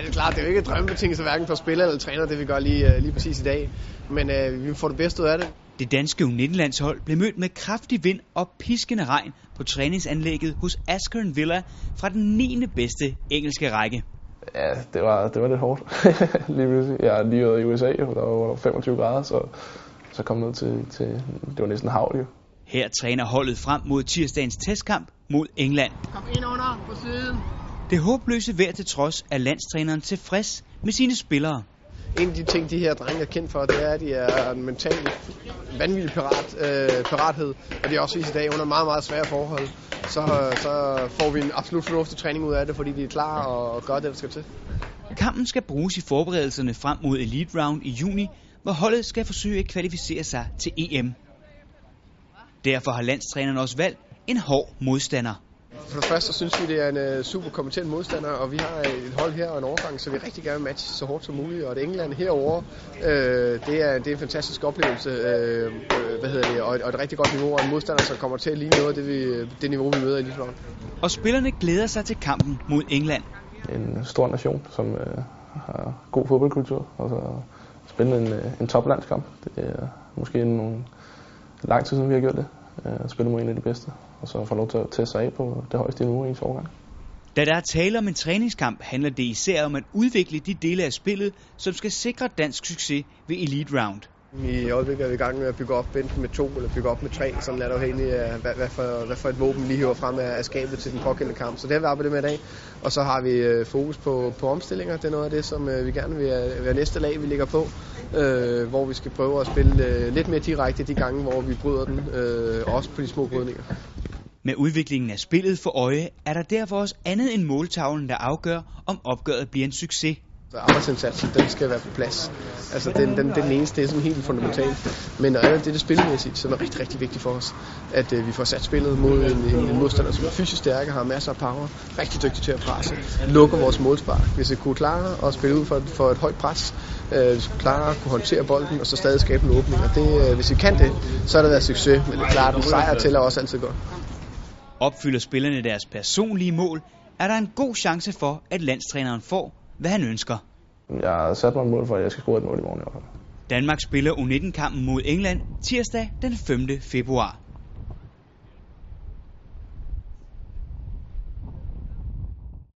det er klart, det er jo ikke drømmebetingelse hverken for spiller eller træner, det vi gør lige, øh, lige præcis i dag. Men øh, vi får det bedste ud af det. Det danske U19-landshold blev mødt med kraftig vind og piskende regn på træningsanlægget hos Askern Villa fra den 9. bedste engelske række. Ja, det var, det var lidt hårdt. lige pludselig. Jeg er lige i USA, og der var 25 grader, så, så kom ned til, til, det var næsten havl jo. Her træner holdet frem mod tirsdagens testkamp mod England. Kom ind under på siden. Det håbløse vejr til trods er landstræneren tilfreds med sine spillere. En af de ting, de her drenge er kendt for, det er, at de er en mental vanvittig pirat, øh, pirathed. Og de er også i dag under meget, meget svære forhold. Så, så får vi en absolut fornuftig træning ud af det, fordi de er klar og gør det, der skal til. Kampen skal bruges i forberedelserne frem mod Elite Round i juni, hvor holdet skal forsøge at kvalificere sig til EM. Derfor har landstræneren også valgt en hård modstander. For det første synes vi, det er en uh, super kompetent modstander, og vi har et hold her og en overgang, så vi rigtig gerne vil matche så hårdt som muligt. Og det England herovre, øh, det, er, det er en fantastisk oplevelse, øh, hvad hedder det, og, et, og et rigtig godt niveau, og en modstander, som kommer til at ligne noget af det, vi, det niveau, vi møder i Litvland. Og spillerne glæder sig til kampen mod England. En stor nation, som øh, har god fodboldkultur, og så spille en, en toplandskamp. Det er måske nogle lang tid siden, vi har gjort det. Øh, spille mod en af de bedste og så få lov til at teste sig af på det højeste niveau i ens overgang. Da der er tale om en træningskamp, handler det især om at udvikle de dele af spillet, som skal sikre dansk succes ved Elite Round. I øjeblikket er vi i gang med at bygge op enten med to eller bygge op med tre, sådan er der afhængig af, hvad, hvad, for, hvad for et våben lige hiver frem af, af skabet til den pågældende kamp. Så det har vi arbejdet med i dag. Og så har vi øh, fokus på, på omstillinger. Det er noget af det, som øh, vi gerne vil være næste lag, vi ligger på. Øh, hvor vi skal prøve at spille øh, lidt mere direkte de gange, hvor vi bryder den. Øh, også på de små brydninger. Med udviklingen af spillet for øje, er der derfor også andet end måltavlen, der afgør, om opgøret bliver en succes. Arbejdsindsatsen, den skal være på plads. Altså, den, den, den eneste, det er sådan helt fundamentalt. Men noget andet det, det spilmæssigt, så er rigtig, rigtig vigtigt for os, at uh, vi får sat spillet mod en, en, en modstander, som er fysisk stærke, har masser af power, rigtig dygtig til at presse, lukker vores målspark. Hvis vi kunne klare at spille ud for, for et højt pres, uh, hvis vi klare at kunne håndtere bolden, og så stadig skabe en åbning. Og det, øh, hvis vi kan det, så er det været succes. Men det er klart, at sejr tæller også altid godt. Opfylder spillerne deres personlige mål, er der en god chance for, at landstræneren får, hvad han ønsker. Jeg har sat mig et mål for, at jeg skal score et mål i morgen i hvert fald. Danmark spiller U19-kampen mod England tirsdag den 5. februar.